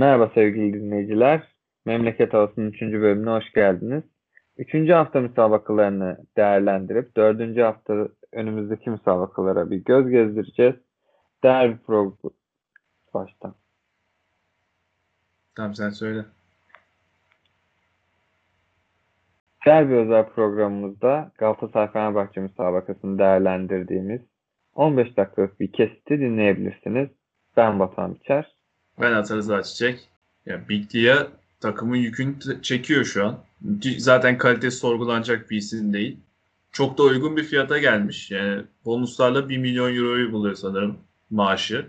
Merhaba sevgili dinleyiciler. Memleket Havası'nın 3. bölümüne hoş geldiniz. 3. hafta müsabakalarını değerlendirip 4. hafta önümüzdeki müsabakalara bir göz gezdireceğiz. Derbi programı baştan. Tamam sen söyle. Derbi özel programımızda Galatasaray Fenerbahçe müsabakasını değerlendirdiğimiz 15 dakikalık bir kesiti dinleyebilirsiniz. Ben Batuhan Biçer. Ben Atar Çiçek. Ya Big Dia takımın yükünü çekiyor şu an. Zaten kalitesi sorgulanacak bir isim değil. Çok da uygun bir fiyata gelmiş. Yani bonuslarla 1 milyon euroyu buluyor sanırım maaşı.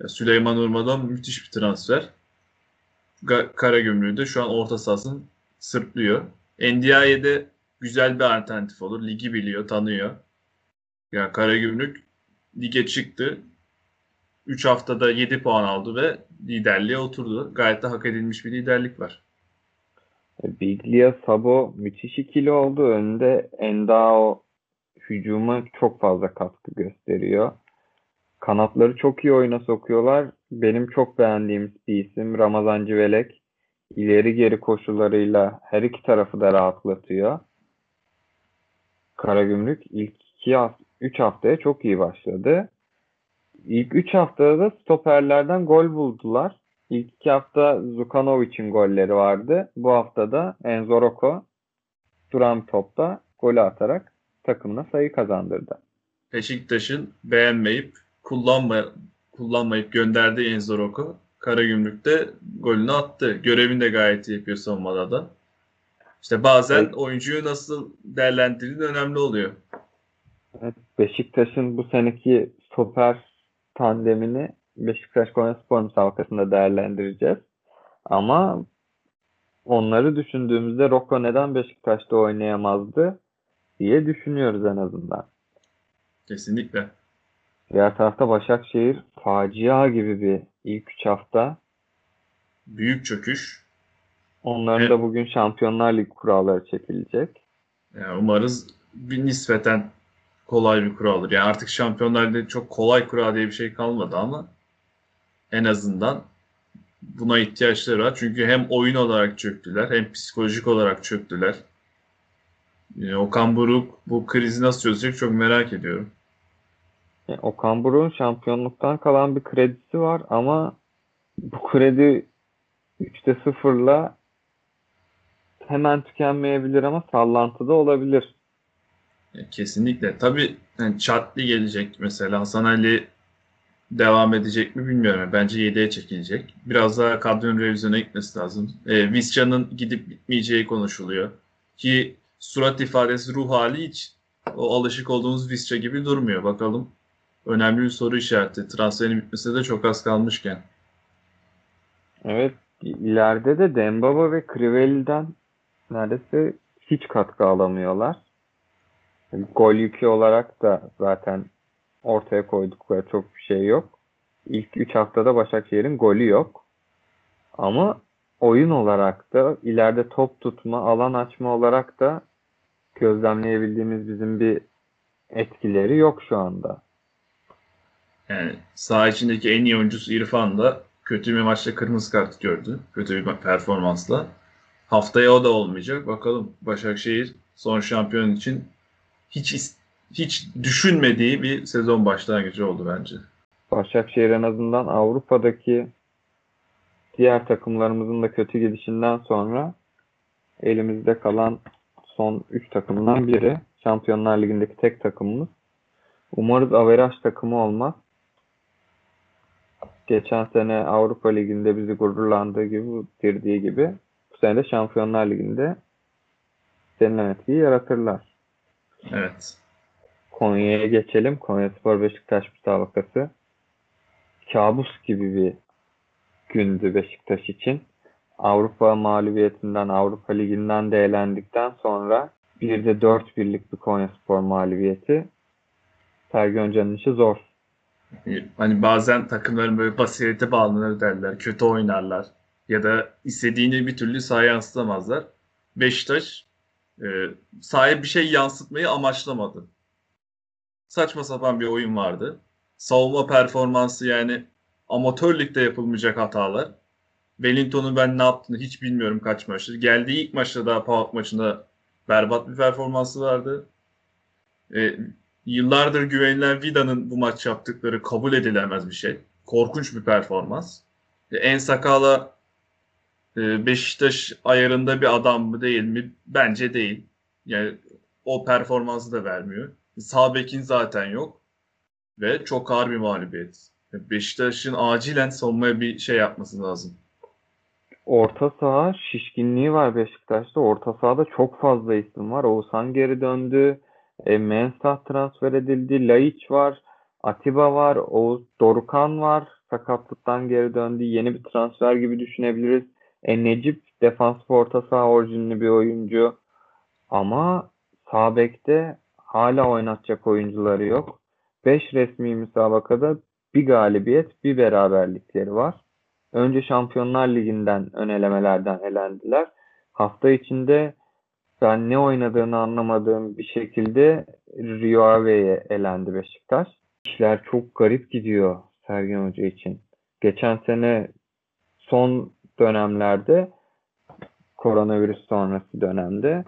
Ya Süleyman Urmadan müthiş bir transfer. Karagümrük'ü de şu an orta sahasını sırtlıyor. NDI'ye güzel bir alternatif olur. Ligi biliyor, tanıyor. Ya Karagümrük lige çıktı. 3 haftada 7 puan aldı ve liderliğe oturdu. Gayet de hak edilmiş bir liderlik var. Biglia Sabo müthiş ikili oldu. Önde Endao hücuma çok fazla katkı gösteriyor. Kanatları çok iyi oyuna sokuyorlar. Benim çok beğendiğim bir isim Ramazan Civelek. İleri geri koşularıyla her iki tarafı da rahatlatıyor. Karagümrük ilk 2 3 haftaya çok iyi başladı. İlk 3 haftada da stoperlerden gol buldular. İlk 2 hafta Zukanovic'in golleri vardı. Bu hafta da Enzo Rocco duran topta golü atarak takımına sayı kazandırdı. Beşiktaş'ın beğenmeyip kullanma, kullanmayıp gönderdiği Enzo Rocco Karagümrük'te golünü attı. Görevini de gayet iyi yapıyor savunmada da. İşte bazen evet. oyuncuyu nasıl değerlendirdiğin önemli oluyor. Evet, Beşiktaş'ın bu seneki stoper tandemini Beşiktaş Konyaspor müsabakasında değerlendireceğiz. Ama onları düşündüğümüzde Rocco neden Beşiktaş'ta oynayamazdı diye düşünüyoruz en azından. Kesinlikle. Diğer tarafta Başakşehir facia gibi bir ilk üç hafta. Büyük çöküş. Onların evet. da bugün Şampiyonlar Ligi kuralları çekilecek. Yani umarız bir nispeten kolay bir kura olur. Yani artık Şampiyonlar çok kolay kura diye bir şey kalmadı ama en azından buna ihtiyaçları var. Çünkü hem oyun olarak çöktüler hem psikolojik olarak çöktüler. Yani Okan Buruk bu krizi nasıl çözecek çok merak ediyorum. Yani e, Okan Buruk'un şampiyonluktan kalan bir kredisi var ama bu kredi 3'te 0'la hemen tükenmeyebilir ama sallantıda olabilir. Kesinlikle. Tabii yani Çatli gelecek mesela. Hasan Ali devam edecek mi bilmiyorum. Bence 7'ye çekilecek. Biraz daha kadronun revizyona gitmesi lazım. E, Visca'nın gidip bitmeyeceği konuşuluyor. Ki surat ifadesi, ruh hali hiç o alışık olduğumuz Visca gibi durmuyor. Bakalım önemli bir soru işareti. Transferin bitmesine de çok az kalmışken. Evet. ileride de Dembaba ve Crivelli'den neredeyse hiç katkı alamıyorlar gol yükü olarak da zaten ortaya koydukları çok bir şey yok. İlk 3 haftada Başakşehir'in golü yok. Ama oyun olarak da ileride top tutma, alan açma olarak da gözlemleyebildiğimiz bizim bir etkileri yok şu anda. Yani saha içindeki en iyi oyuncusu İrfan da kötü bir maçta kırmızı kart gördü. Kötü bir performansla. Haftaya o da olmayacak. Bakalım Başakşehir son şampiyon için hiç hiç düşünmediği bir sezon başlangıcı oldu bence. Başakşehir en azından Avrupa'daki diğer takımlarımızın da kötü gidişinden sonra elimizde kalan son 3 takımdan biri. Şampiyonlar Ligi'ndeki tek takımımız. Umarız averaj takımı olmaz. Geçen sene Avrupa Ligi'nde bizi gururlandığı gibi, dirdiği gibi bu sene de Şampiyonlar Ligi'nde denilen etkiyi yaratırlar. Evet. Konya'ya geçelim. Konya Spor Beşiktaş müsabakası. Kabus gibi bir gündü Beşiktaş için. Avrupa mağlubiyetinden, Avrupa Ligi'nden de elendikten sonra bir de 4 birlik bir Konya Spor mağlubiyeti. Sergi Hoca'nın işi zor. Hani bazen takımların böyle basirete bağlanır derler. Kötü oynarlar. Ya da istediğini bir türlü sahaya yansıtamazlar. Beşiktaş e, sahaya bir şey yansıtmayı amaçlamadı. Saçma sapan bir oyun vardı. Savunma performansı yani amatör ligde yapılmayacak hatalar. Wellington'un ben ne yaptığını hiç bilmiyorum kaç maçtır. Geldiği ilk maçta da PAOK maçında berbat bir performansı vardı. E, yıllardır güvenilen Vida'nın bu maç yaptıkları kabul edilemez bir şey. Korkunç bir performans. E, en sakala e, Beşiktaş ayarında bir adam mı değil mi? Bence değil. Yani o performansı da vermiyor. Sağ bekin zaten yok. Ve çok ağır bir mağlubiyet. Beşiktaş'ın acilen savunmaya bir şey yapması lazım. Orta saha şişkinliği var Beşiktaş'ta. Orta sahada çok fazla isim var. Oğuzhan geri döndü. E, Mensah transfer edildi. Laiç var. Atiba var. Oğuz Dorukan var. Sakatlıktan geri döndü. Yeni bir transfer gibi düşünebiliriz. E, Necip defans orta saha orijinli bir oyuncu. Ama sağ bekte hala oynatacak oyuncuları yok. 5 resmi müsabakada bir galibiyet, bir beraberlikleri var. Önce Şampiyonlar Ligi'nden ön elemelerden elendiler. Hafta içinde ben ne oynadığını anlamadığım bir şekilde Rio Ave'ye elendi Beşiktaş. İşler çok garip gidiyor Sergen Hoca için. Geçen sene son dönemlerde koronavirüs sonrası dönemde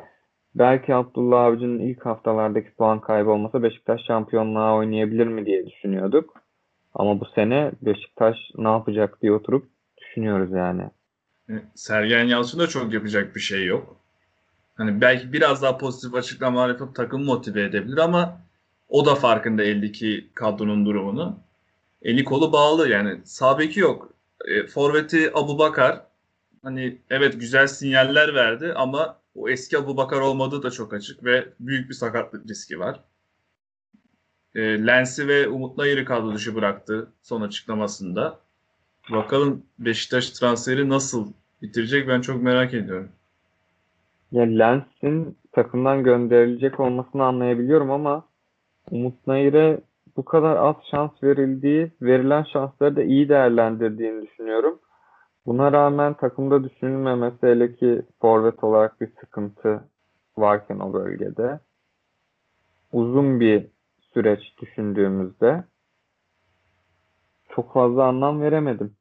belki Abdullah Avcı'nın ilk haftalardaki puan kaybı olmasa Beşiktaş şampiyonluğa oynayabilir mi diye düşünüyorduk. Ama bu sene Beşiktaş ne yapacak diye oturup düşünüyoruz yani. E, Sergen Yalçın'da çok yapacak bir şey yok. Hani belki biraz daha pozitif açıklamalar yapıp takımı motive edebilir ama o da farkında eldeki kadronun durumunu. Eli kolu bağlı yani sağ beki yok. E, forveti Abu Bakar hani evet güzel sinyaller verdi ama o eski Abu Bakar olmadığı da çok açık ve büyük bir sakatlık riski var. E, Lens'i ve Umut Nayır'ı kadro dışı bıraktı son açıklamasında. Bakalım Beşiktaş transferi nasıl bitirecek ben çok merak ediyorum. Ya Lens'in takımdan gönderilecek olmasını anlayabiliyorum ama Umut Nayır'a bu kadar az şans verildiği, verilen şansları da iyi değerlendirdiğini düşünüyorum. Buna rağmen takımda düşünülmemesi hele ki forvet olarak bir sıkıntı varken o bölgede uzun bir süreç düşündüğümüzde çok fazla anlam veremedim.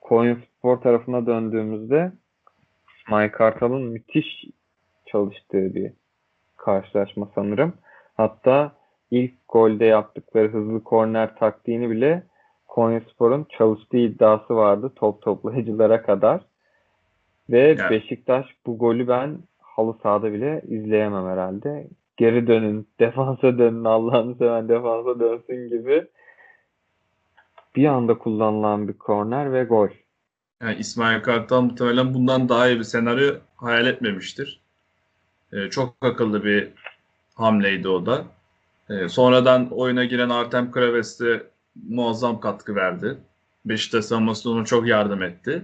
Konya Spor tarafına döndüğümüzde İsmail Kartal'ın müthiş çalıştığı bir karşılaşma sanırım. Hatta ilk golde yaptıkları hızlı korner taktiğini bile Konyaspor'un çalıştığı iddiası vardı top toplayıcılara kadar. Ve yani. Beşiktaş bu golü ben halı sahada bile izleyemem herhalde. Geri dönün, defansa dönün, Allah'ını seven defansa dönsün gibi bir anda kullanılan bir korner ve gol. Yani İsmail Kartal muhtemelen bundan daha iyi bir senaryo hayal etmemiştir. Ee, çok akıllı bir hamleydi o da. Ee, sonradan oyuna giren Artem Kraves de muazzam katkı verdi. Beşiktaş savunması ona çok yardım etti.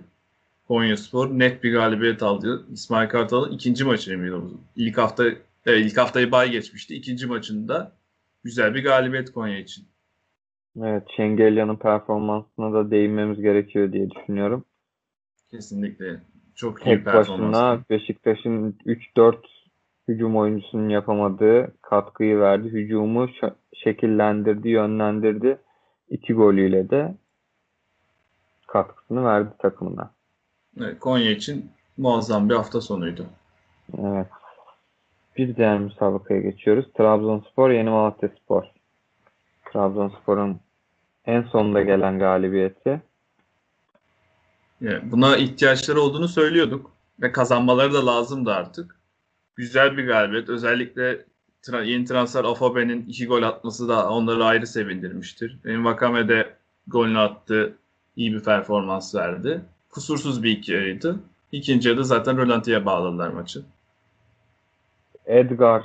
Konyaspor net bir galibiyet aldı. İsmail Kartal'ın ikinci maçı eminim. İlk hafta evet, ilk haftayı bay geçmişti. İkinci maçında güzel bir galibiyet Konya için. Evet, Şengelya'nın performansına da değinmemiz gerekiyor diye düşünüyorum. Kesinlikle. Çok iyi Tek performans. başına Beşiktaş'ın 3-4 hücum oyuncusunun yapamadığı katkıyı verdi. Hücumu şekillendirdi, yönlendirdi. İki golüyle de katkısını verdi takımına. Evet, Konya için muazzam bir hafta sonuydu. Evet. Bir diğer müsabakaya geçiyoruz. Trabzonspor, Yeni Malatya Spor. Trabzonspor'un en sonunda gelen galibiyeti. Buna ihtiyaçları olduğunu söylüyorduk ve kazanmaları da lazımdı artık. Güzel bir galibiyet. Özellikle yeni transfer Afobe'nin iki gol atması da onları ayrı sevindirmiştir. Benim Vakame de golünü attı. iyi bir performans verdi. Kusursuz bir iki yarıydı. İkinci yarıda zaten Rölanti'ye bağladılar maçı. Edgar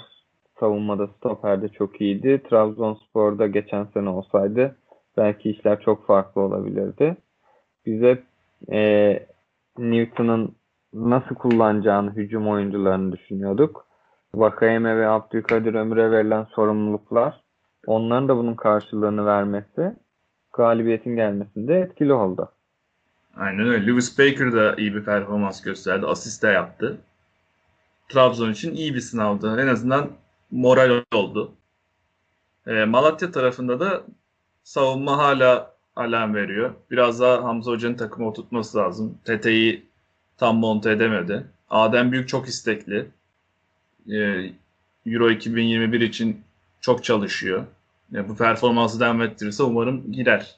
savunmada stoperde çok iyiydi. Trabzonspor'da geçen sene olsaydı belki işler çok farklı olabilirdi. Bize e, Newton'un nasıl kullanacağını hücum oyuncularını düşünüyorduk. Vakayeme ve Abdülkadir Ömür'e verilen sorumluluklar onların da bunun karşılığını vermesi galibiyetin gelmesinde etkili oldu. Aynen öyle. Lewis Baker da iyi bir performans gösterdi. Asist de yaptı. Trabzon için iyi bir sınavdı. En azından moral oldu. E, Malatya tarafında da savunma hala alarm veriyor. Biraz daha Hamza Hoca'nın takımı oturtması lazım. Tete'yi tam monte edemedi. Adem Büyük çok istekli. Ee, Euro 2021 için çok çalışıyor. Yani bu performansı devam ettirirse umarım gider.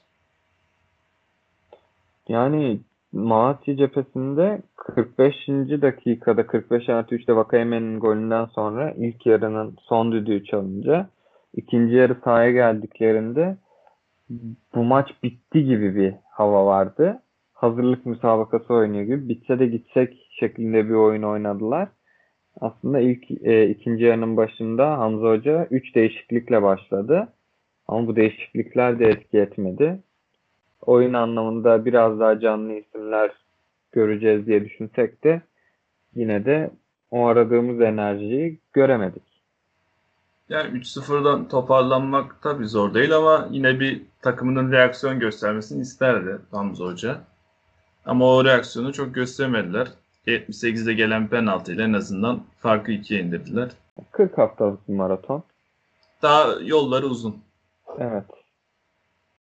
Yani Malatya cephesinde 45. dakikada 45 artı 3'te Vakayemen'in golünden sonra ilk yarının son düdüğü çalınca ikinci yarı sahaya geldiklerinde bu maç bitti gibi bir hava vardı. Hazırlık müsabakası oynuyor gibi. Bitse de gitsek şeklinde bir oyun oynadılar. Aslında ilk e, ikinci yarının başında Hamza Hoca 3 değişiklikle başladı. Ama bu değişiklikler de etki etmedi. Oyun anlamında biraz daha canlı isimler göreceğiz diye düşünsek de yine de o aradığımız enerjiyi göremedik. Yani 3-0'dan toparlanmak tabii zor değil ama yine bir takımının reaksiyon göstermesini isterdi Hamza Hoca. Ama o reaksiyonu çok göstermediler. 78'de gelen penaltı ile en azından farkı ikiye indirdiler. 40 haftalık bir maraton. Daha yolları uzun. Evet.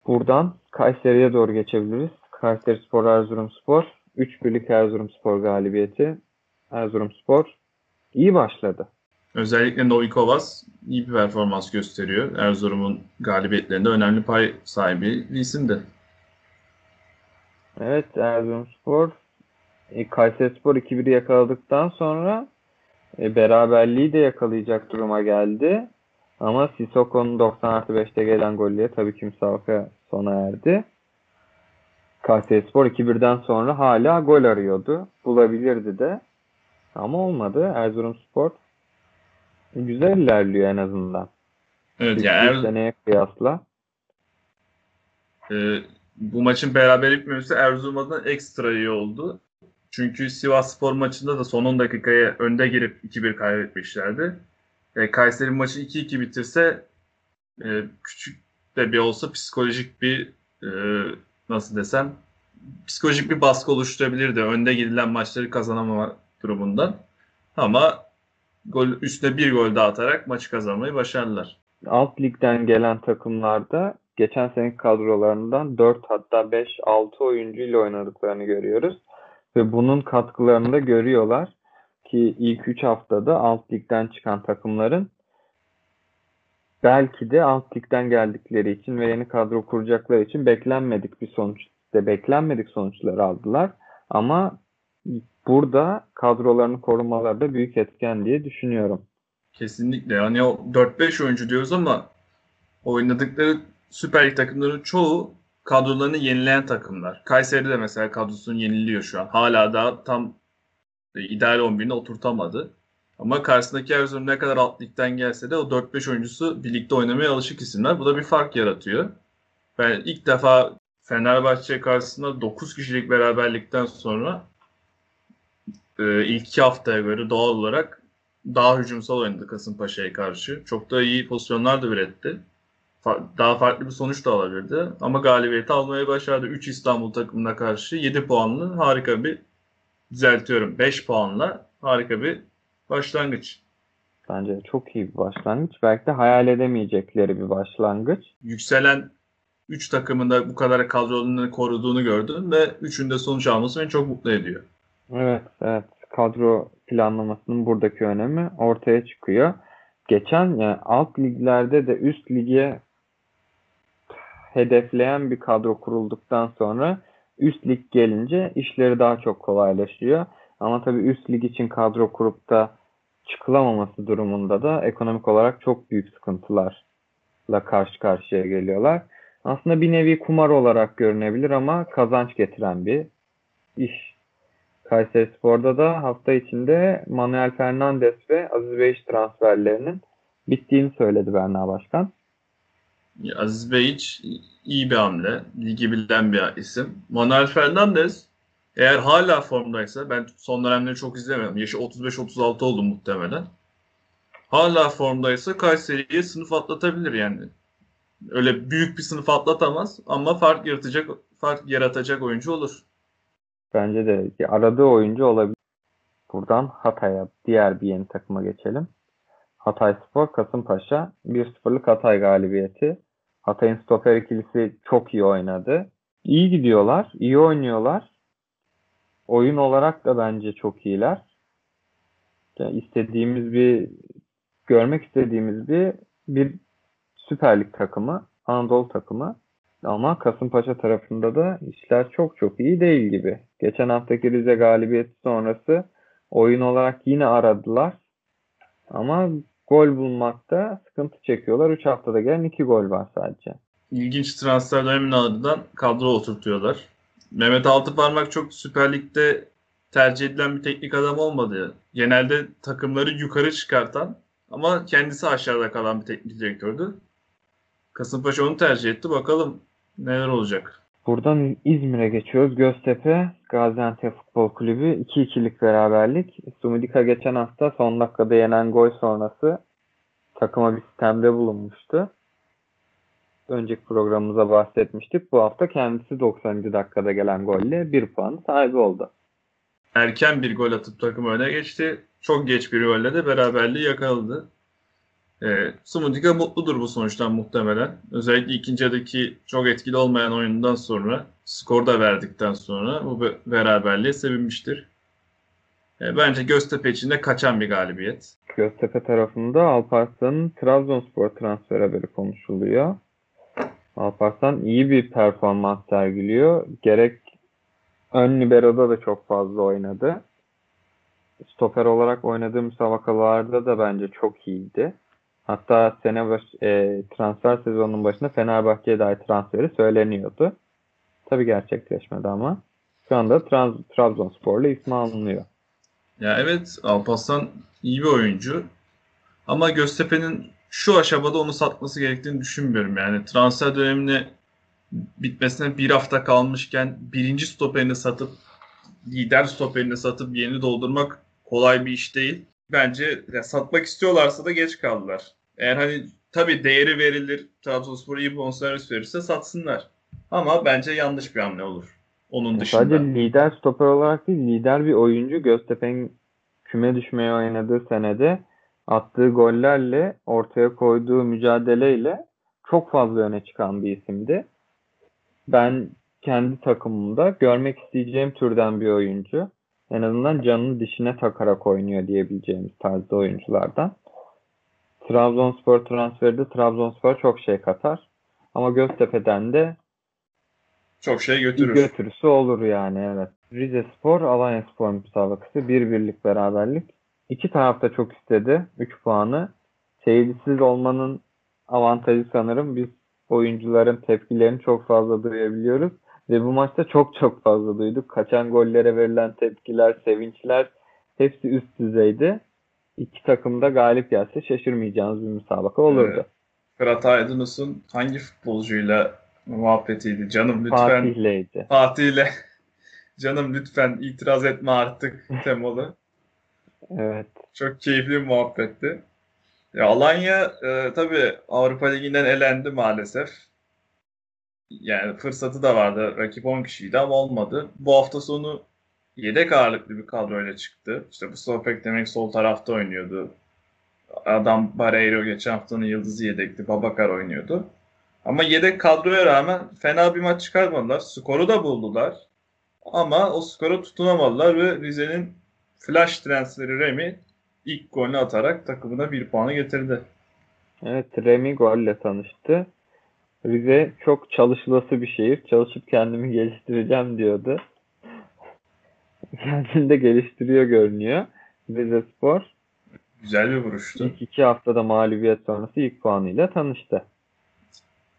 Buradan Kayseri'ye doğru geçebiliriz. Kayseri Spor, Erzurum Spor. 3 birlik Erzurum Spor galibiyeti. Erzurum Spor iyi başladı. Özellikle Novikovas iyi bir performans gösteriyor. Erzurum'un galibiyetlerinde önemli pay sahibi bir isimdi. Evet Erzurum Spor e, Kayseri Spor 2-1 yakaladıktan sonra e, beraberliği de yakalayacak duruma geldi. Ama Sissoko'nun 90 artı 5'te gelen golle tabii ki müsabaka sona erdi. Kayseri Spor 2-1'den sonra hala gol arıyordu. Bulabilirdi de. Ama olmadı. Erzurum Spor güzel ilerliyor en azından. Evet Bir, yani seneye kıyasla. e, bu maçın beraber bitmemesi Erzurum adına ekstra iyi oldu. Çünkü Sivas Spor maçında da son 10 dakikaya önde girip 2-1 kaybetmişlerdi. E, Kayseri maçı 2-2 bitirse e, küçük de bir olsa psikolojik bir e, nasıl desem psikolojik bir baskı oluşturabilirdi. Önde gidilen maçları kazanamama durumundan. Ama gol üstüne bir gol daha atarak maçı kazanmayı başardılar. Alt ligden gelen takımlarda geçen seneki kadrolarından 4 hatta 5 6 oyuncu ile oynadıklarını görüyoruz. Ve bunun katkılarını da görüyorlar ki ilk 3 haftada alt ligden çıkan takımların belki de alt ligden geldikleri için ve yeni kadro kuracakları için beklenmedik bir sonuç de beklenmedik sonuçlar aldılar. Ama burada kadrolarını korumaları da büyük etken diye düşünüyorum. Kesinlikle. Yani o 4-5 oyuncu diyoruz ama oynadıkları Süper Lig takımların çoğu kadrolarını yenileyen takımlar. Kayseri de mesela kadrosunu yeniliyor şu an. Hala da tam ideal 11'ini oturtamadı. Ama karşısındaki Erzurum ne kadar alt ligden gelse de o 4-5 oyuncusu birlikte oynamaya alışık isimler. Bu da bir fark yaratıyor. Ben ilk defa Fenerbahçe karşısında 9 kişilik beraberlikten sonra e, ilk iki haftaya göre doğal olarak daha hücumsal oynadı Kasımpaşa'ya karşı. Çok da iyi pozisyonlar da üretti. Daha farklı bir sonuç da alabilirdi. Ama galibiyeti almayı başardı. 3 İstanbul takımına karşı 7 puanlı harika bir düzeltiyorum 5 puanla harika bir başlangıç. Bence çok iyi bir başlangıç. Belki de hayal edemeyecekleri bir başlangıç. Yükselen 3 takımın da bu kadar kadrolarını koruduğunu gördüm ve üçünde sonuç alması beni çok mutlu ediyor. Evet, evet. Kadro planlamasının buradaki önemi ortaya çıkıyor. Geçen yani alt liglerde de üst lige hedefleyen bir kadro kurulduktan sonra üst lig gelince işleri daha çok kolaylaşıyor. Ama tabii üst lig için kadro kurup da çıkılamaması durumunda da ekonomik olarak çok büyük sıkıntılarla karşı karşıya geliyorlar. Aslında bir nevi kumar olarak görünebilir ama kazanç getiren bir iş. Kayseri Spor'da da hafta içinde Manuel Fernandes ve Aziz Beyiş transferlerinin bittiğini söyledi Berna Başkan. Aziz Beyiç iyi bir hamle. Ligi bilen bir isim. Manuel Fernandes eğer hala formdaysa ben son dönemleri çok izlemiyorum. Yaşı 35-36 oldu muhtemelen. Hala formdaysa Kayseri'ye sınıf atlatabilir yani. Öyle büyük bir sınıf atlatamaz ama fark yaratacak fark yaratacak oyuncu olur. Bence de aradığı oyuncu olabilir. Buradan Hatay'a diğer bir yeni takıma geçelim. Hatay Spor Kasımpaşa 1-0'lık Hatay galibiyeti. Hatay'ın stoper ikilisi çok iyi oynadı. İyi gidiyorlar, iyi oynuyorlar. Oyun olarak da bence çok iyiler. Yani istediğimiz bir görmek istediğimiz bir bir Süper Lig takımı, Anadolu takımı. Ama Kasımpaşa tarafında da işler çok çok iyi değil gibi. Geçen haftaki Rize galibiyeti sonrası oyun olarak yine aradılar. Ama gol bulmakta sıkıntı çekiyorlar. 3 haftada gelen 2 gol var sadece. İlginç transfer döneminin ardından kadro oturtuyorlar. Mehmet Altıparmak çok Süper Lig'de tercih edilen bir teknik adam olmadı. Genelde takımları yukarı çıkartan ama kendisi aşağıda kalan bir teknik direktördü. Kasımpaşa onu tercih etti. Bakalım neler olacak. Buradan İzmir'e geçiyoruz. Göztepe, Gaziantep Futbol Kulübü 2-2'lik beraberlik. Sumidika geçen hafta son dakikada yenen gol sonrası takıma bir sistemde bulunmuştu. Önceki programımıza bahsetmiştik. Bu hafta kendisi 90. dakikada gelen golle 1 puan sahibi oldu. Erken bir gol atıp takım öne geçti. Çok geç bir golle de beraberliği yakaladı. E, Sumudika mutludur bu sonuçtan muhtemelen. Özellikle ikinci yarıdaki çok etkili olmayan oyundan sonra, skor da verdikten sonra bu beraberliğe sevinmiştir. E, bence Göztepe için de kaçan bir galibiyet. Göztepe tarafında Alparslan'ın Trabzonspor transfer haberi konuşuluyor. Alparslan iyi bir performans sergiliyor. Gerek ön libero'da da çok fazla oynadı. Stoper olarak oynadığı müsabakalarda da bence çok iyiydi. Hatta sene baş, e, transfer sezonunun başında Fenerbahçe'ye dair transferi söyleniyordu. Tabii gerçekleşmedi ama şu anda Trans, Trabzonspor'la ismi alınıyor. Ya evet Alparslan iyi bir oyuncu. Ama Göztepe'nin şu aşamada onu satması gerektiğini düşünmüyorum. Yani transfer dönemine bitmesine bir hafta kalmışken birinci stoperini satıp lider stoperini satıp yeni doldurmak kolay bir iş değil bence ya satmak istiyorlarsa da geç kaldılar. Eğer hani tabii değeri verilir, Trabzonspor iyi bonservis verirse satsınlar. Ama bence yanlış bir hamle olur. Onun dışında. Sadece lider stoper olarak değil, lider bir oyuncu Göztepe'nin küme düşmeye oynadığı senede attığı gollerle ortaya koyduğu mücadeleyle çok fazla öne çıkan bir isimdi. Ben kendi takımımda görmek isteyeceğim türden bir oyuncu en azından canını dişine takarak oynuyor diyebileceğimiz tarzda oyunculardan. Trabzonspor transferi de Trabzonspor çok şey katar. Ama Göztepe'den de çok şey götürür. götürüsü olur yani evet. Rize Spor, Alanya Spor müsabakası. Bir birlik beraberlik. İki taraf da çok istedi 3 puanı. Seyircisiz olmanın avantajı sanırım biz oyuncuların tepkilerini çok fazla duyabiliyoruz. Ve bu maçta çok çok fazla duyduk. Kaçan gollere verilen tepkiler, sevinçler hepsi üst düzeydi. İki takım da galip gelse şaşırmayacağınız bir müsabaka olurdu. Evet. Fırat Aydınus'un hangi futbolcuyla muhabbetiydi? Canım lütfen. Fatih'leydi. Fatih'le. Canım lütfen itiraz etme artık temalı. evet. Çok keyifli bir muhabbetti. Ya Alanya e, tabii Avrupa Ligi'nden elendi maalesef yani fırsatı da vardı. Rakip 10 kişiydi ama olmadı. Bu hafta sonu yedek ağırlıklı bir kadroyla çıktı. İşte bu Sopek demek sol tarafta oynuyordu. Adam Barreiro geçen haftanın yıldızı yedekti. Babakar oynuyordu. Ama yedek kadroya rağmen fena bir maç çıkarmadılar. Skoru da buldular. Ama o skora tutunamadılar ve Rize'nin flash transferi Remy ilk golünü atarak takımına bir puanı getirdi. Evet Remy golle tanıştı. Rize çok çalışılası bir şehir. Çalışıp kendimi geliştireceğim diyordu. Kendini de geliştiriyor görünüyor. Rize Spor. Güzel bir vuruştu. İlk iki haftada mağlubiyet sonrası ilk puanıyla tanıştı.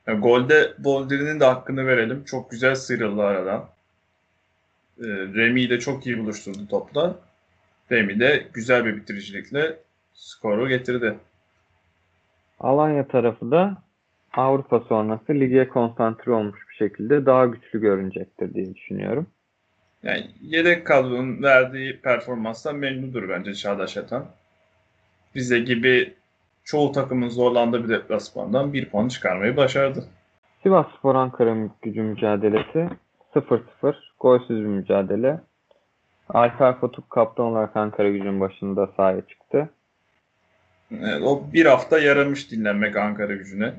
Yani golde Boldiri'nin de hakkını verelim. Çok güzel sıyrıldı aradan. E, Remy de çok iyi buluşturdu topla. Remy de güzel bir bitiricilikle skoru getirdi. Alanya tarafı da Avrupa sonrası lige konsantre olmuş bir şekilde daha güçlü görünecektir diye düşünüyorum. Yani yedek kadronun verdiği performanstan memnundur bence Çağdaş Atan. Bize gibi çoğu takımın zorlandığı bir deplasmandan bir puan çıkarmayı başardı. Sivas Spor Ankara gücü mücadelesi 0-0 golsüz bir mücadele. Alper Fotuk kaptan olarak Ankara gücünün başında sahaya çıktı. Evet, o bir hafta yaramış dinlenmek Ankara gücüne.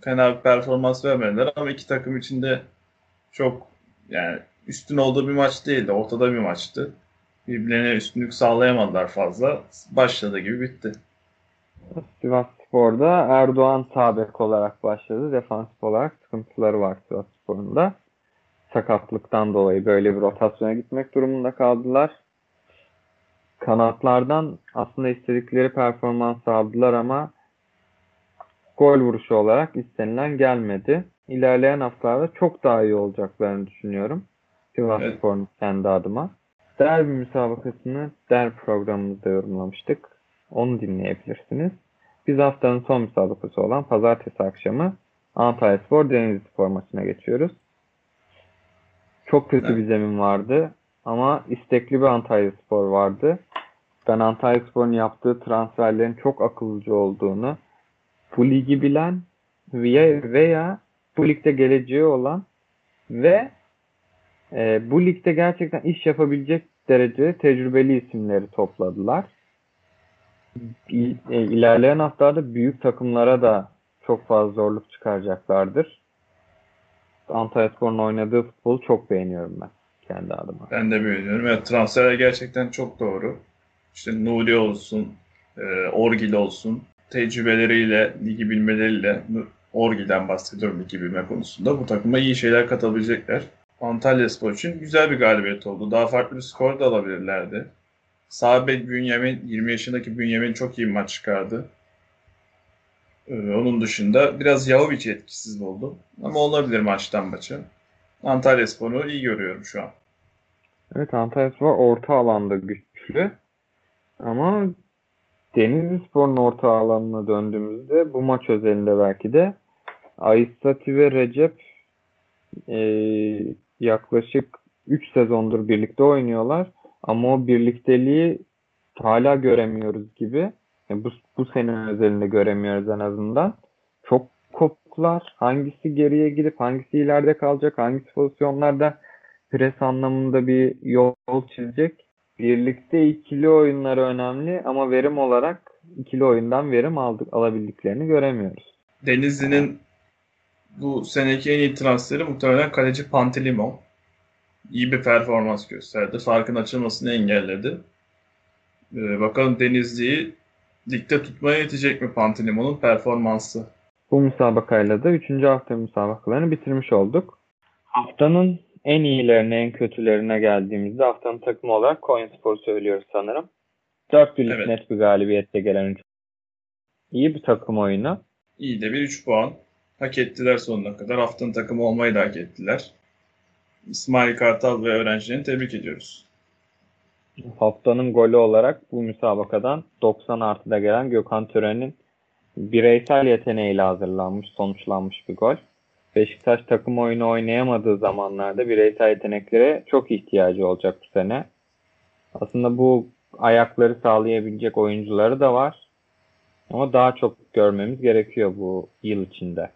Fena bir performans vermediler ama iki takım içinde çok yani üstün olduğu bir maç değildi. Ortada bir maçtı. Birbirlerine üstünlük sağlayamadılar fazla. Başladığı gibi bitti. Sivas Spor'da Erdoğan sağ bek olarak başladı. Defansif olarak sıkıntıları var Sivas Spor'un da. Sakatlıktan dolayı böyle bir rotasyona gitmek durumunda kaldılar. Kanatlardan aslında istedikleri performans aldılar ama gol vuruşu olarak istenilen gelmedi. İlerleyen haftalarda çok daha iyi olacaklarını düşünüyorum. Sivas Evet. Spor'un kendi adıma. Derbi müsabakasını derbi programımızda yorumlamıştık. Onu dinleyebilirsiniz. Biz haftanın son müsabakası olan pazartesi akşamı Antalya Spor Denizli Spor maçına geçiyoruz. Çok kötü Evet. bir zemin vardı ama istekli bir Antalya Spor vardı. Ben Antalya Spor'un yaptığı transferlerin çok akıllıca olduğunu, bu ligi bilen veya, veya bu ligde geleceği olan ve e, bu ligde gerçekten iş yapabilecek derecede tecrübeli isimleri topladılar. İ- e, İlerleyen haftalarda büyük takımlara da çok fazla zorluk çıkaracaklardır. Antalya Spor'un oynadığı futbolu çok beğeniyorum ben kendi adıma. Ben de beğeniyorum. Evet, transferler gerçekten çok doğru. İşte Nuri olsun, e, Orgil olsun, tecrübeleriyle, ligi bilmeleriyle, Orgil'den bahsediyorum ligi bilme konusunda. Bu takıma iyi şeyler katabilecekler. Antalya Spor için güzel bir galibiyet oldu. Daha farklı bir skor da alabilirlerdi. Sağ bek Bünyamin, 20 yaşındaki Bünyamin çok iyi maç çıkardı. Ee, onun dışında biraz Yahovic etkisiz oldu. Ama olabilir maçtan maça. Antalya Spor'u iyi görüyorum şu an. Evet Antalya Spor orta alanda güçlü. Ama Denizli Spor'un orta alanına döndüğümüzde bu maç özelinde belki de Aissati ve Recep e, yaklaşık 3 sezondur birlikte oynuyorlar. Ama o birlikteliği hala göremiyoruz gibi. Yani bu, bu sene özelinde göremiyoruz en azından. Çok kopuklar. Hangisi geriye gidip hangisi ileride kalacak, hangisi pozisyonlarda pres anlamında bir yol çizecek. Birlikte ikili oyunları önemli ama verim olarak ikili oyundan verim aldık alabildiklerini göremiyoruz. Denizli'nin bu seneki en iyi transferi muhtemelen kaleci Pantilimo. İyi bir performans gösterdi. Farkın açılmasını engelledi. Ee, bakalım Denizli'yi ligde tutmaya yetecek mi Pantilimo'nun performansı? Bu müsabakayla da 3. hafta müsabakalarını bitirmiş olduk. Haftanın en iyilerine en kötülerine geldiğimizde haftanın takımı olarak Konyaspor söylüyoruz sanırım. 4 birlik Evet. net bir galibiyetle gelen üç- iyi bir takım oyunu. İyi de bir 3 puan. Hak ettiler sonuna kadar. Haftanın takımı olmayı da hak ettiler. İsmail Kartal ve öğrencilerini tebrik ediyoruz. Haftanın golü olarak bu müsabakadan 90 artıda gelen Gökhan Tören'in bireysel yeteneğiyle hazırlanmış, sonuçlanmış bir gol. Beşiktaş takım oyunu oynayamadığı zamanlarda bireysel yeteneklere çok ihtiyacı olacak bu sene. Aslında bu ayakları sağlayabilecek oyuncuları da var. Ama daha çok görmemiz gerekiyor bu yıl içinde.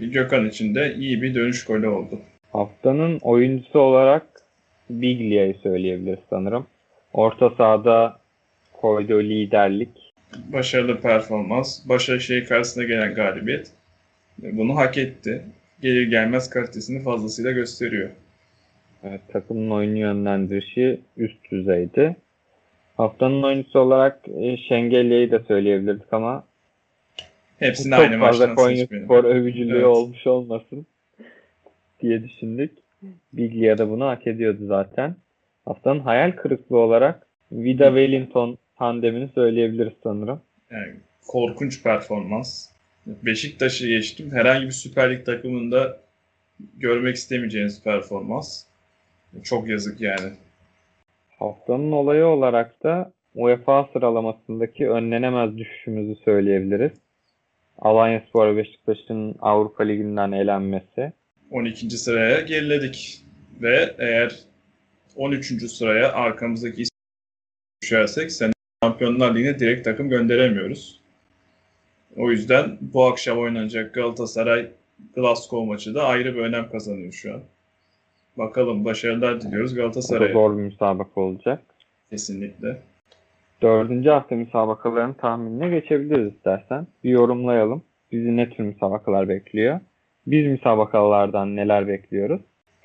Bir Gökhan için de iyi bir dönüş golü oldu. Haftanın oyuncusu olarak Biglia'yı söyleyebiliriz sanırım. Orta sahada koyduğu liderlik. Başarılı performans, Başakşehir karşısında gelen galibiyet. Bunu hak etti. Gelir gelmez kalitesini fazlasıyla gösteriyor. Evet, takımın oyunu yönlendirişi üst düzeydi. Haftanın oyuncusu olarak e, Şengelya'yı da söyleyebilirdik ama Hepsini çok aynı fazla Konya. Spor övücülüğü Evet. olmuş olmasın diye düşündük. Biglia da bunu hak ediyordu zaten. Haftanın hayal kırıklığı olarak Vida Wellington tandemini söyleyebiliriz sanırım. Yani korkunç performans. Beşiktaş'ı geçtim. Herhangi bir Süper Lig takımında görmek istemeyeceğiniz performans. Çok yazık yani. Haftanın olayı olarak da UEFA sıralamasındaki önlenemez düşüşümüzü söyleyebiliriz. Alanyaspor ve Beşiktaş'ın Avrupa Ligi'nden elenmesi. 12. sıraya geriledik. Ve eğer 13. sıraya arkamızdaki düşersek sen Şampiyonlar Ligi'ne direkt takım gönderemiyoruz. O yüzden bu akşam oynanacak Galatasaray Glasgow maçı da ayrı bir önem kazanıyor şu an. Bakalım başarılar diliyoruz Galatasaray'a. zor bir müsabaka olacak. Dördüncü hafta müsabakalarının tahminine geçebiliriz istersen. Bir yorumlayalım. bizi ne tür müsabakalar bekliyor? Biz müsabakalardan neler bekliyoruz?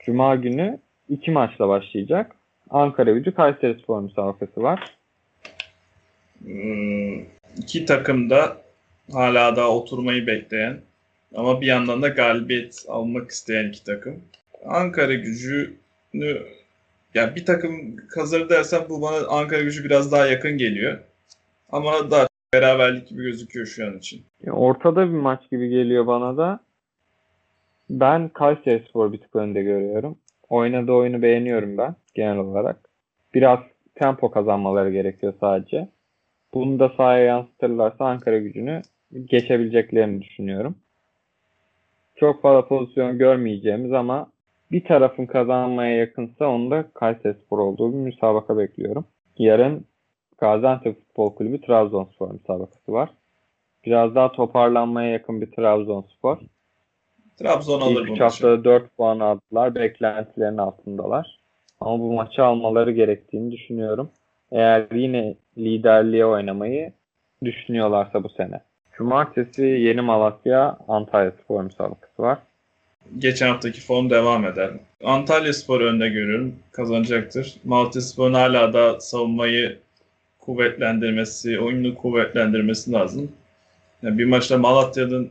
Cuma günü iki maçla başlayacak. Ankara Gücü Kayseri Spor müsabakası var. Hmm, iki takım da hala daha oturmayı bekleyen ama bir yandan da galibiyet almak isteyen iki takım. Ankara gücünü ya bir takım kazanır dersen bu bana Ankara gücü biraz daha yakın geliyor. Ama daha beraberlik gibi gözüküyor şu an için. Ortada bir maç gibi geliyor bana da. Ben Kayseri Spor bir tık önde görüyorum. Oynadığı oyunu beğeniyorum ben genel olarak. Biraz tempo kazanmaları gerekiyor sadece. Bunu da sahaya yansıtırlarsa Ankara gücünü geçebileceklerini düşünüyorum. Çok fazla pozisyon görmeyeceğimiz ama bir tarafın kazanmaya yakınsa onu da Kayseri Spor olduğu bir müsabaka bekliyorum. Yarın Gaziantep Futbol Kulübü Trabzonspor müsabakası var. Biraz daha toparlanmaya yakın bir Trabzonspor. Trabzon alır bu 3 maçı. haftada 4 puan aldılar. Beklentilerin altındalar. Ama bu maçı almaları gerektiğini düşünüyorum. Eğer yine liderliğe oynamayı düşünüyorlarsa bu sene. Cumartesi Yeni Malatya Antalya Spor müsabakası var. Geçen haftaki form devam eder. Antalya Spor önde görüyorum. Kazanacaktır. Malatya Spor'un hala da savunmayı kuvvetlendirmesi, oyunu kuvvetlendirmesi lazım. Yani bir maçta Malatya'dan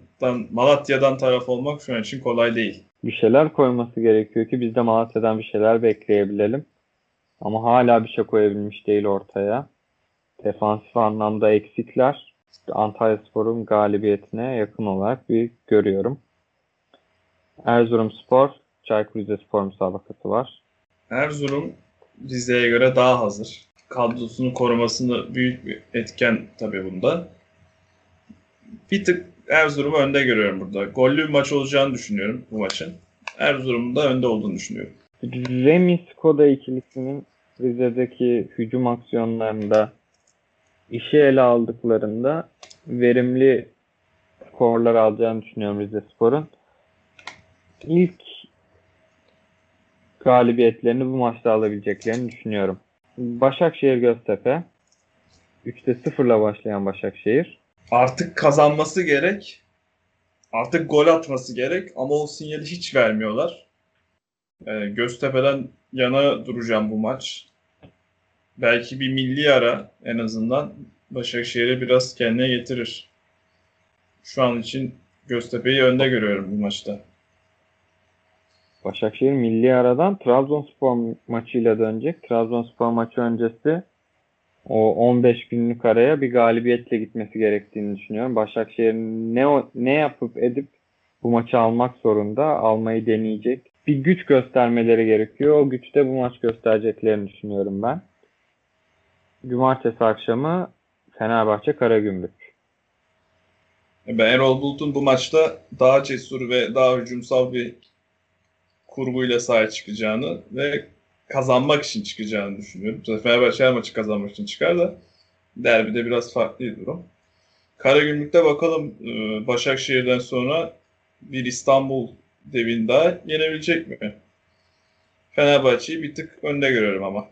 Malatya'dan taraf olmak şu an için kolay değil. Bir şeyler koyması gerekiyor ki biz de Malatya'dan bir şeyler bekleyebilelim. Ama hala bir şey koyabilmiş değil ortaya. Defansif anlamda eksikler. Antalya Spor'un galibiyetine yakın olarak bir görüyorum. Erzurumspor, Çaykur Rizespor müsabakası var. Erzurum Rize'ye göre daha hazır. Kadrosunu korumasını büyük bir etken tabii bunda. Bir tık Erzurum'u önde görüyorum burada. Gollü bir maç olacağını düşünüyorum bu maçın. Erzurum'un da önde olduğunu düşünüyorum. Remi Skoda ikilisinin Rize'deki hücum aksiyonlarında işi ele aldıklarında verimli skorlar alacağını düşünüyorum Rize Spor'un. İlk galibiyetlerini bu maçta alabileceklerini düşünüyorum. Başakşehir Göztepe 3'te 0'la başlayan Başakşehir. Artık kazanması gerek. Artık gol atması gerek ama o sinyali hiç vermiyorlar. Ee, Göztepe'den yana duracağım bu maç. Belki bir milli ara en azından Başakşehir'i biraz kendine getirir. Şu an için Göztepe'yi önde görüyorum bu maçta. Başakşehir milli aradan Trabzonspor maçıyla dönecek. Trabzonspor maçı öncesi o 15 günlük araya bir galibiyetle gitmesi gerektiğini düşünüyorum. Başakşehir ne ne yapıp edip bu maçı almak zorunda, almayı deneyecek. Bir güç göstermeleri gerekiyor. O güçte bu maç göstereceklerini düşünüyorum ben. Cumartesi akşamı Fenerbahçe Karagümrük. Ben Erol Bulut'un bu maçta daha cesur ve daha hücumsal bir kurguyla sahaya çıkacağını ve kazanmak için çıkacağını düşünüyorum. Fenerbahçe her maçı kazanmak için çıkar da derbide biraz farklı bir durum. Karagümrük'te bakalım e, Başakşehir'den sonra bir İstanbul devini daha yenebilecek mi? Fenerbahçe'yi bir tık önde görüyorum ama.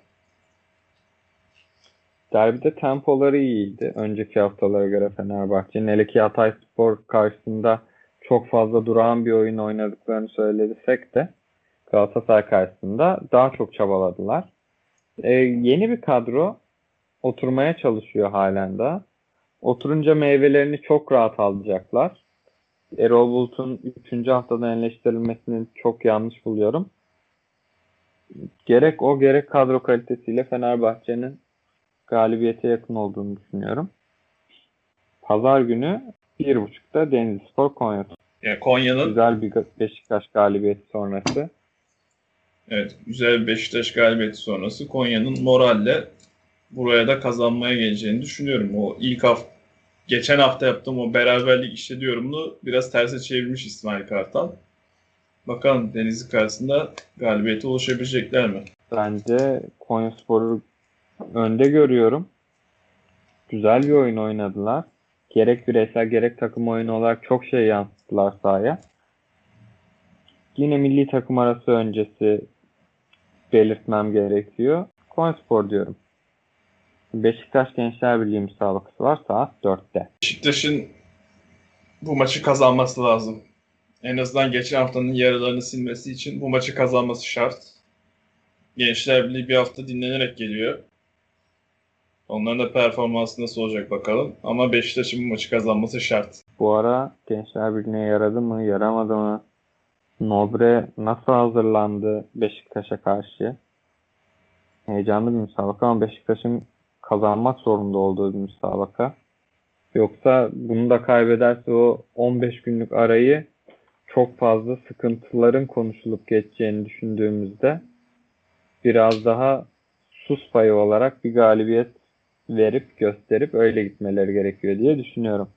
Derbide tempoları iyiydi. Önceki haftalara göre Fenerbahçe'nin. Hele Hatay Spor karşısında çok fazla durağan bir oyun oynadıklarını söylesek de Galatasaray karşısında daha çok çabaladılar. Ee, yeni bir kadro oturmaya çalışıyor halen daha. Oturunca meyvelerini çok rahat alacaklar. Erol Bulut'un 3. haftadan eleştirilmesini çok yanlış buluyorum. Gerek o gerek kadro kalitesiyle Fenerbahçe'nin galibiyete yakın olduğunu düşünüyorum. Pazar günü 1.30'da Denizlispor Konya. Yani Konya'nın Güzel bir Beşiktaş galibiyeti sonrası. Evet, güzel bir Beşiktaş galibiyeti sonrası Konya'nın moralle buraya da kazanmaya geleceğini düşünüyorum. O ilk hafta, geçen hafta yaptığım o beraberlik işte yorumunu biraz terse çevirmiş İsmail Kartal. Bakalım Denizli karşısında galibiyete ulaşabilecekler mi? Bence Konyaspor'u önde görüyorum. Güzel bir oyun oynadılar. Gerek bireysel gerek takım oyunu olarak çok şey yansıttılar sahaya. Yine milli takım arası öncesi belirtmem gerekiyor. Konyaspor diyorum. Beşiktaş Gençler Birliği müsabakası var saat 4'te. Beşiktaş'ın bu maçı kazanması lazım. En azından geçen haftanın yaralarını silmesi için bu maçı kazanması şart. Gençler Birliği bir hafta dinlenerek geliyor. Onların da performansı nasıl olacak bakalım. Ama Beşiktaş'ın bu maçı kazanması şart. Bu ara Gençler Birliği'ne yaradı mı, yaramadı mı? Nobre nasıl hazırlandı Beşiktaş'a karşı? Heyecanlı bir müsabaka ama Beşiktaş'ın kazanmak zorunda olduğu bir müsabaka. Yoksa bunu da kaybederse o 15 günlük arayı çok fazla sıkıntıların konuşulup geçeceğini düşündüğümüzde biraz daha sus payı olarak bir galibiyet verip gösterip öyle gitmeleri gerekiyor diye düşünüyorum.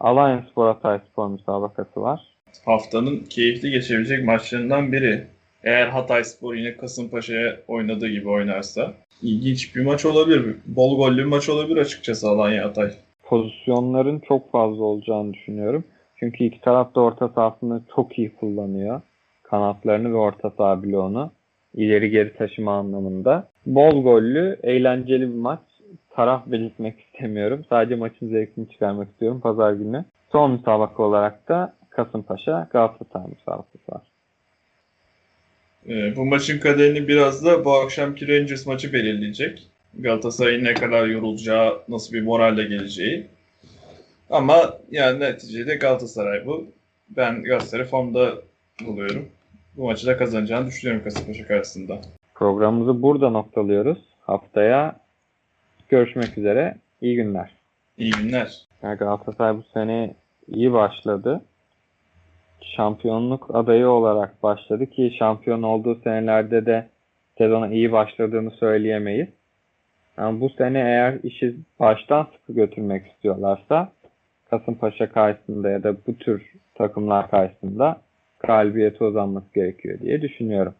Alliance Spor Hatay Spor müsabakası var. Haftanın keyifli geçebilecek maçlarından biri. Eğer Hatay Spor yine Kasımpaşa'ya oynadığı gibi oynarsa ilginç bir maç olabilir. Bol gollü bir maç olabilir açıkçası Alanya Hatay. Pozisyonların çok fazla olacağını düşünüyorum. Çünkü iki taraf da orta sahasını çok iyi kullanıyor. Kanatlarını ve orta saha bloğunu ileri geri taşıma anlamında. Bol gollü, eğlenceli bir maç. Taraf belirtmek istemiyorum. Sadece maçın zevkini çıkarmak istiyorum pazar günü. Son müsabaka olarak da Kasımpaşa Galatasaray müsabakası var. Ee, bu maçın kaderini biraz da bu akşamki Rangers maçı belirleyecek. Galatasaray'ın ne kadar yorulacağı, nasıl bir moralle geleceği. Ama yani neticede Galatasaray bu. Ben Galatasaray formda buluyorum. Bu maçı da kazanacağını düşünüyorum Kasımpaşa karşısında. Programımızı burada noktalıyoruz. Haftaya görüşmek üzere. İyi günler. İyi günler. Yani Galatasaray bu sene iyi başladı. Şampiyonluk adayı olarak başladı ki şampiyon olduğu senelerde de sezona iyi başladığını söyleyemeyiz. Ama bu sene eğer işi baştan sıkı götürmek istiyorlarsa Kasımpaşa karşısında ya da bu tür takımlar karşısında galibiyete uzanması gerekiyor diye düşünüyorum.